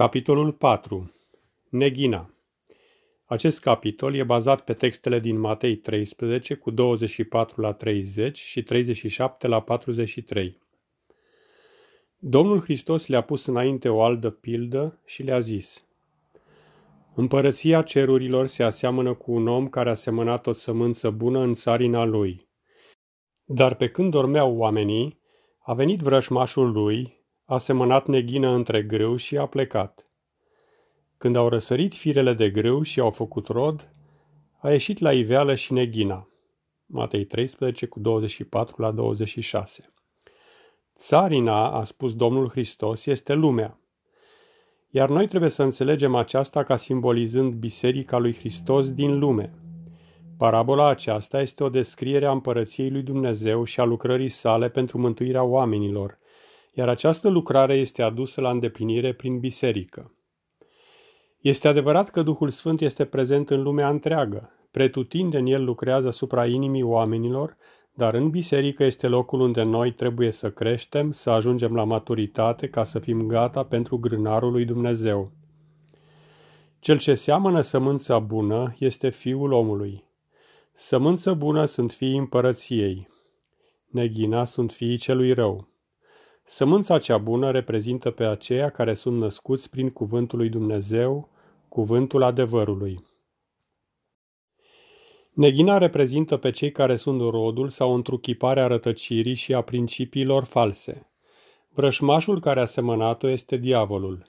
Capitolul 4. Neghina Acest capitol e bazat pe textele din Matei 13 cu 24 la 30 și 37 la 43. Domnul Hristos le-a pus înainte o altă pildă și le-a zis Împărăția cerurilor se aseamănă cu un om care a semănat o sămânță bună în țarina lui. Dar pe când dormeau oamenii, a venit vrășmașul lui, a semănat neghină între grâu și a plecat. Când au răsărit firele de grâu și au făcut rod, a ieșit la iveală și neghina. Matei 13 cu 24 la 26. Țarina, a spus Domnul Hristos, este lumea. Iar noi trebuie să înțelegem aceasta ca simbolizând Biserica lui Hristos din lume. Parabola aceasta este o descriere a împărăției lui Dumnezeu și a lucrării sale pentru mântuirea oamenilor, iar această lucrare este adusă la îndeplinire prin biserică. Este adevărat că Duhul Sfânt este prezent în lumea întreagă. Pretutindeni El lucrează asupra inimii oamenilor, dar în biserică este locul unde noi trebuie să creștem, să ajungem la maturitate ca să fim gata pentru grânarul lui Dumnezeu. Cel ce seamănă sămânța bună este fiul omului. Sămânță bună sunt fiii împărăției. Neghina sunt fiii celui rău. Sămânța cea bună reprezintă pe aceia care sunt născuți prin cuvântul lui Dumnezeu, cuvântul adevărului. Neghina reprezintă pe cei care sunt rodul sau întruchiparea rătăcirii și a principiilor false. Vrășmașul care a semănat-o este diavolul.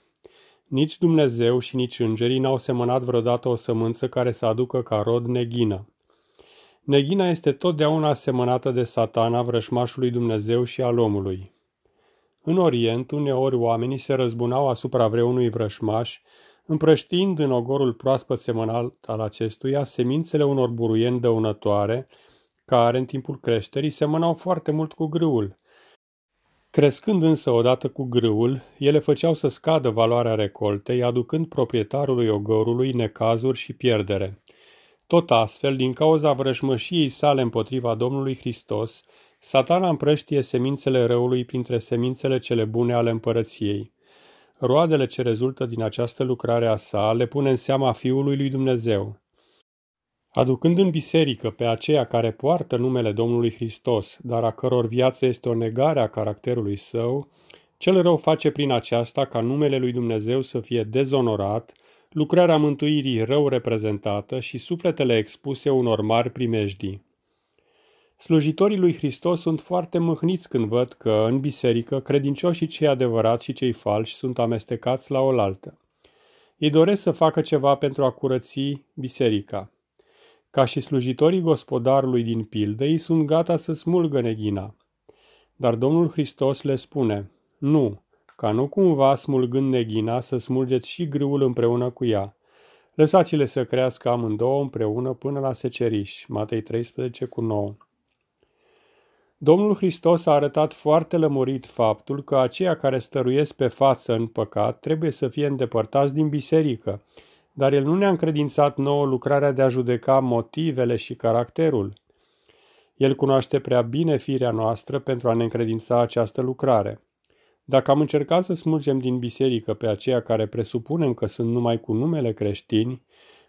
Nici Dumnezeu și nici îngerii n-au semănat vreodată o sămânță care să aducă ca rod neghină. Neghina este totdeauna asemănată de satana, vrășmașului Dumnezeu și al omului. În Orient, uneori oamenii se răzbunau asupra vreunui vrășmaș, împrăștiind în ogorul proaspăt semănal al acestuia semințele unor buruieni dăunătoare, care, în timpul creșterii, semănau foarte mult cu grâul. Crescând însă odată cu grâul, ele făceau să scadă valoarea recoltei, aducând proprietarului ogorului necazuri și pierdere. Tot astfel, din cauza vrăjmășiei sale împotriva Domnului Hristos, Satana împrăștie semințele răului printre semințele cele bune ale împărăției. Roadele ce rezultă din această lucrare a sa le pune în seama Fiului lui Dumnezeu. Aducând în biserică pe aceia care poartă numele Domnului Hristos, dar a căror viață este o negare a caracterului său, cel rău face prin aceasta ca numele lui Dumnezeu să fie dezonorat, lucrarea mântuirii rău reprezentată și sufletele expuse unor mari primejdii. Slujitorii lui Hristos sunt foarte mâhniți când văd că, în biserică, credincioșii cei adevărați și cei falși sunt amestecați la oaltă. Ei doresc să facă ceva pentru a curăți biserica. Ca și slujitorii gospodarului din pildă, ei sunt gata să smulgă neghina. Dar Domnul Hristos le spune, nu, ca nu cumva smulgând neghina să smulgeți și grâul împreună cu ea. Lăsați-le să crească amândouă împreună până la seceriș. Matei 13 cu 9. Domnul Hristos a arătat foarte lămurit faptul că aceia care stăruiesc pe față în păcat trebuie să fie îndepărtați din biserică, dar El nu ne-a încredințat nouă lucrarea de a judeca motivele și caracterul. El cunoaște prea bine firea noastră pentru a ne încredința această lucrare. Dacă am încercat să smulgem din biserică pe aceia care presupunem că sunt numai cu numele creștini,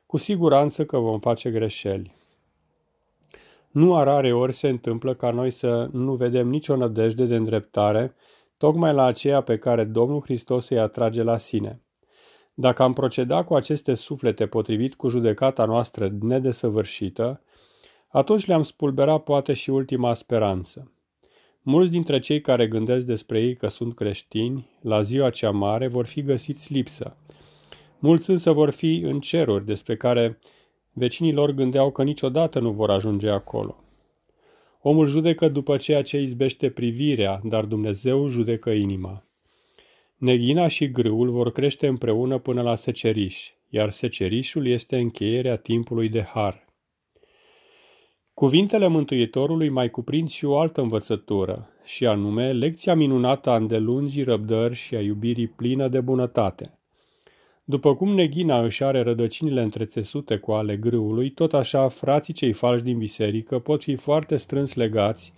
cu siguranță că vom face greșeli. Nu a rare ori se întâmplă ca noi să nu vedem nicio nădejde de îndreptare, tocmai la aceea pe care Domnul Hristos îi atrage la sine. Dacă am proceda cu aceste suflete potrivit cu judecata noastră nedesăvârșită, atunci le-am spulberat poate și ultima speranță. Mulți dintre cei care gândesc despre ei că sunt creștini, la ziua cea mare vor fi găsiți lipsă. Mulți însă vor fi în ceruri despre care Vecinii lor gândeau că niciodată nu vor ajunge acolo. Omul judecă după ceea ce izbește privirea, dar Dumnezeu judecă inima. Neghina și grâul vor crește împreună până la seceriș, iar secerișul este încheierea timpului de har. Cuvintele Mântuitorului mai cuprind și o altă învățătură, și anume lecția minunată a îndelungii răbdări și a iubirii plină de bunătate. După cum neghina își are rădăcinile între țesute cu ale grâului, tot așa frații cei falși din biserică pot fi foarte strâns legați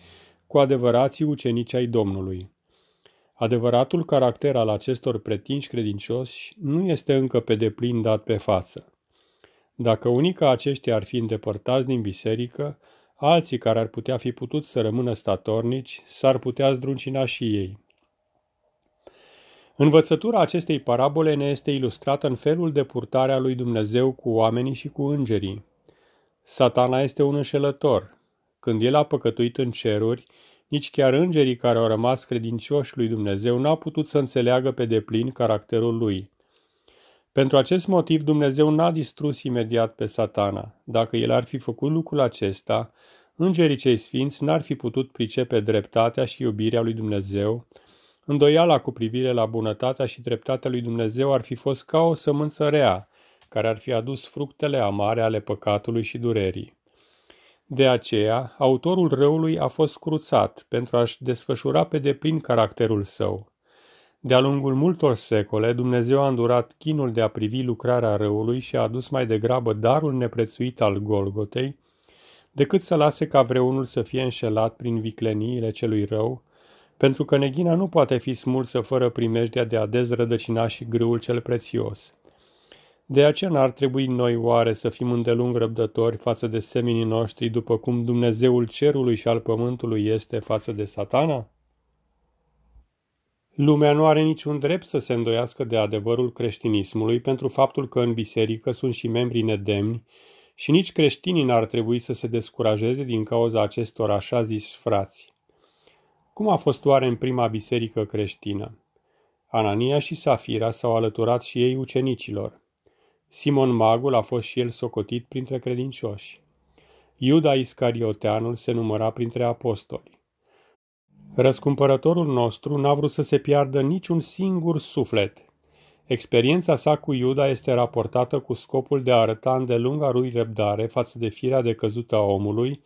cu adevărații ucenici ai Domnului. Adevăratul caracter al acestor pretinși credincioși nu este încă pe deplin dat pe față. Dacă unii ca aceștia ar fi îndepărtați din biserică, alții care ar putea fi putut să rămână statornici, s-ar putea zdruncina și ei. Învățătura acestei parabole ne este ilustrată în felul de purtare a lui Dumnezeu cu oamenii și cu îngerii. Satana este un înșelător. Când el a păcătuit în ceruri, nici chiar îngerii care au rămas credincioși lui Dumnezeu n-au putut să înțeleagă pe deplin caracterul lui. Pentru acest motiv Dumnezeu n-a distrus imediat pe satana. Dacă el ar fi făcut lucrul acesta, îngerii cei sfinți n-ar fi putut pricepe dreptatea și iubirea lui Dumnezeu, Îndoiala cu privire la bunătatea și dreptatea lui Dumnezeu ar fi fost ca o sămânță rea, care ar fi adus fructele amare ale păcatului și durerii. De aceea, autorul răului a fost cruțat pentru a-și desfășura pe deplin caracterul său. De-a lungul multor secole, Dumnezeu a îndurat chinul de a privi lucrarea răului și a adus mai degrabă darul neprețuit al Golgotei, decât să lase ca vreunul să fie înșelat prin vicleniile celui rău, pentru că neghina nu poate fi smulsă fără primejdea de a dezrădăcina și grâul cel prețios. De aceea n-ar trebui noi oare să fim îndelung răbdători față de seminii noștri, după cum Dumnezeul cerului și al pământului este față de satana? Lumea nu are niciun drept să se îndoiască de adevărul creștinismului pentru faptul că în biserică sunt și membri nedemni și nici creștinii n-ar trebui să se descurajeze din cauza acestor așa zis frați. Cum a fost oare în prima biserică creștină? Anania și Safira s-au alăturat și ei ucenicilor. Simon Magul a fost și el socotit printre credincioși. Iuda Iscarioteanul se număra printre apostoli. Răscumpărătorul nostru n-a vrut să se piardă niciun singur suflet. Experiența sa cu Iuda este raportată cu scopul de a arăta îndelunga lui răbdare față de firea de căzută a omului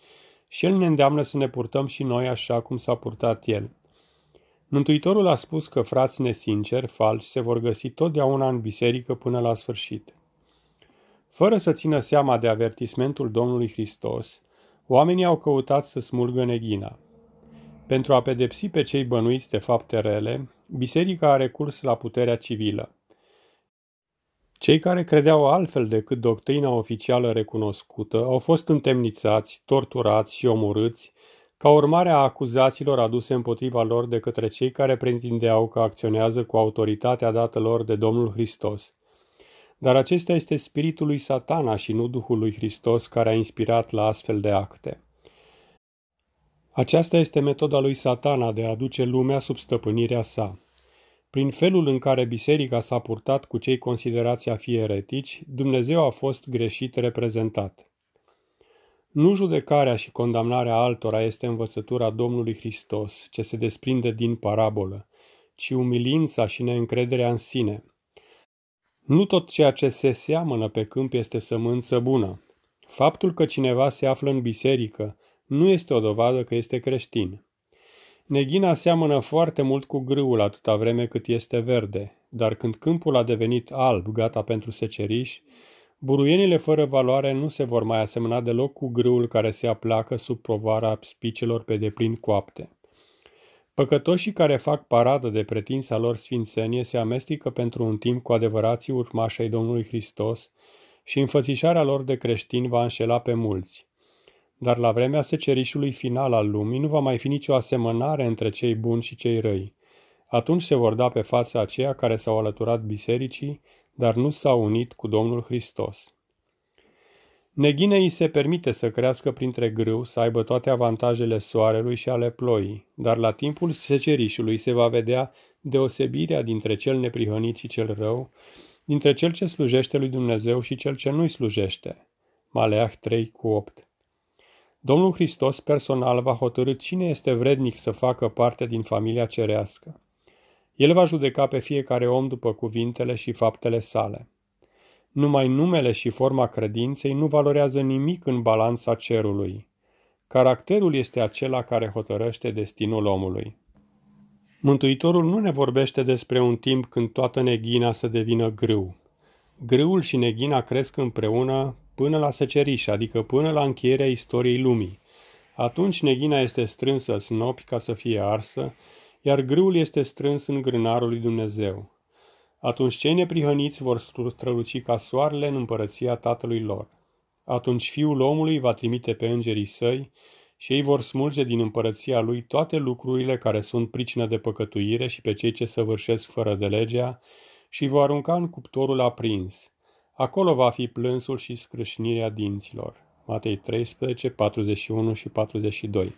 și El ne îndeamnă să ne purtăm și noi așa cum s-a purtat El. Mântuitorul a spus că frați nesinceri, falși, se vor găsi totdeauna în biserică până la sfârșit. Fără să țină seama de avertismentul Domnului Hristos, oamenii au căutat să smulgă neghina. Pentru a pedepsi pe cei bănuiți de fapte rele, biserica a recurs la puterea civilă. Cei care credeau altfel decât doctrina oficială recunoscută au fost întemnițați, torturați și omorâți ca urmare a acuzațiilor aduse împotriva lor de către cei care pretindeau că acționează cu autoritatea dată lor de Domnul Hristos. Dar acesta este spiritul lui satana și nu Duhul lui Hristos care a inspirat la astfel de acte. Aceasta este metoda lui satana de a aduce lumea sub stăpânirea sa. Prin felul în care biserica s-a purtat cu cei considerați a fi eretici, Dumnezeu a fost greșit reprezentat. Nu judecarea și condamnarea altora este învățătura Domnului Hristos, ce se desprinde din parabolă, ci umilința și neîncrederea în sine. Nu tot ceea ce se seamănă pe câmp este sămânță bună. Faptul că cineva se află în biserică nu este o dovadă că este creștin. Neghina seamănă foarte mult cu grâul atâta vreme cât este verde, dar când câmpul a devenit alb, gata pentru seceriș, buruienile fără valoare nu se vor mai asemăna deloc cu grâul care se aplacă sub povara spicelor pe deplin coapte. Păcătoșii care fac paradă de pretinsa lor sfințenie se amestecă pentru un timp cu adevărații urmașii Domnului Hristos și înfățișarea lor de creștini va înșela pe mulți. Dar la vremea secerișului final al lumii nu va mai fi nicio asemănare între cei buni și cei răi. Atunci se vor da pe fața aceia care s-au alăturat bisericii, dar nu s-au unit cu Domnul Hristos. Neghinei se permite să crească printre grâu, să aibă toate avantajele soarelui și ale ploii, dar la timpul secerișului se va vedea deosebirea dintre cel neprihănit și cel rău, dintre cel ce slujește lui Dumnezeu și cel ce nu-i slujește. Maleah 3 cu 8 Domnul Hristos personal va hotărâ cine este vrednic să facă parte din familia cerească. El va judeca pe fiecare om după cuvintele și faptele sale. Numai numele și forma credinței nu valorează nimic în balanța cerului. Caracterul este acela care hotărăște destinul omului. Mântuitorul nu ne vorbește despre un timp când toată neghina să devină grâu. Grâul și neghina cresc împreună până la seceriș, adică până la încheierea istoriei lumii. Atunci neghina este strânsă snopi ca să fie arsă, iar grâul este strâns în grânarul lui Dumnezeu. Atunci cei neprihăniți vor străluci ca soarele în împărăția tatălui lor. Atunci fiul omului va trimite pe îngerii săi și ei vor smulge din împărăția lui toate lucrurile care sunt pricină de păcătuire și pe cei ce săvârșesc fără de legea și vor arunca în cuptorul aprins. Acolo va fi plânsul și scrâșnirea dinților. Matei 13, 41 și 42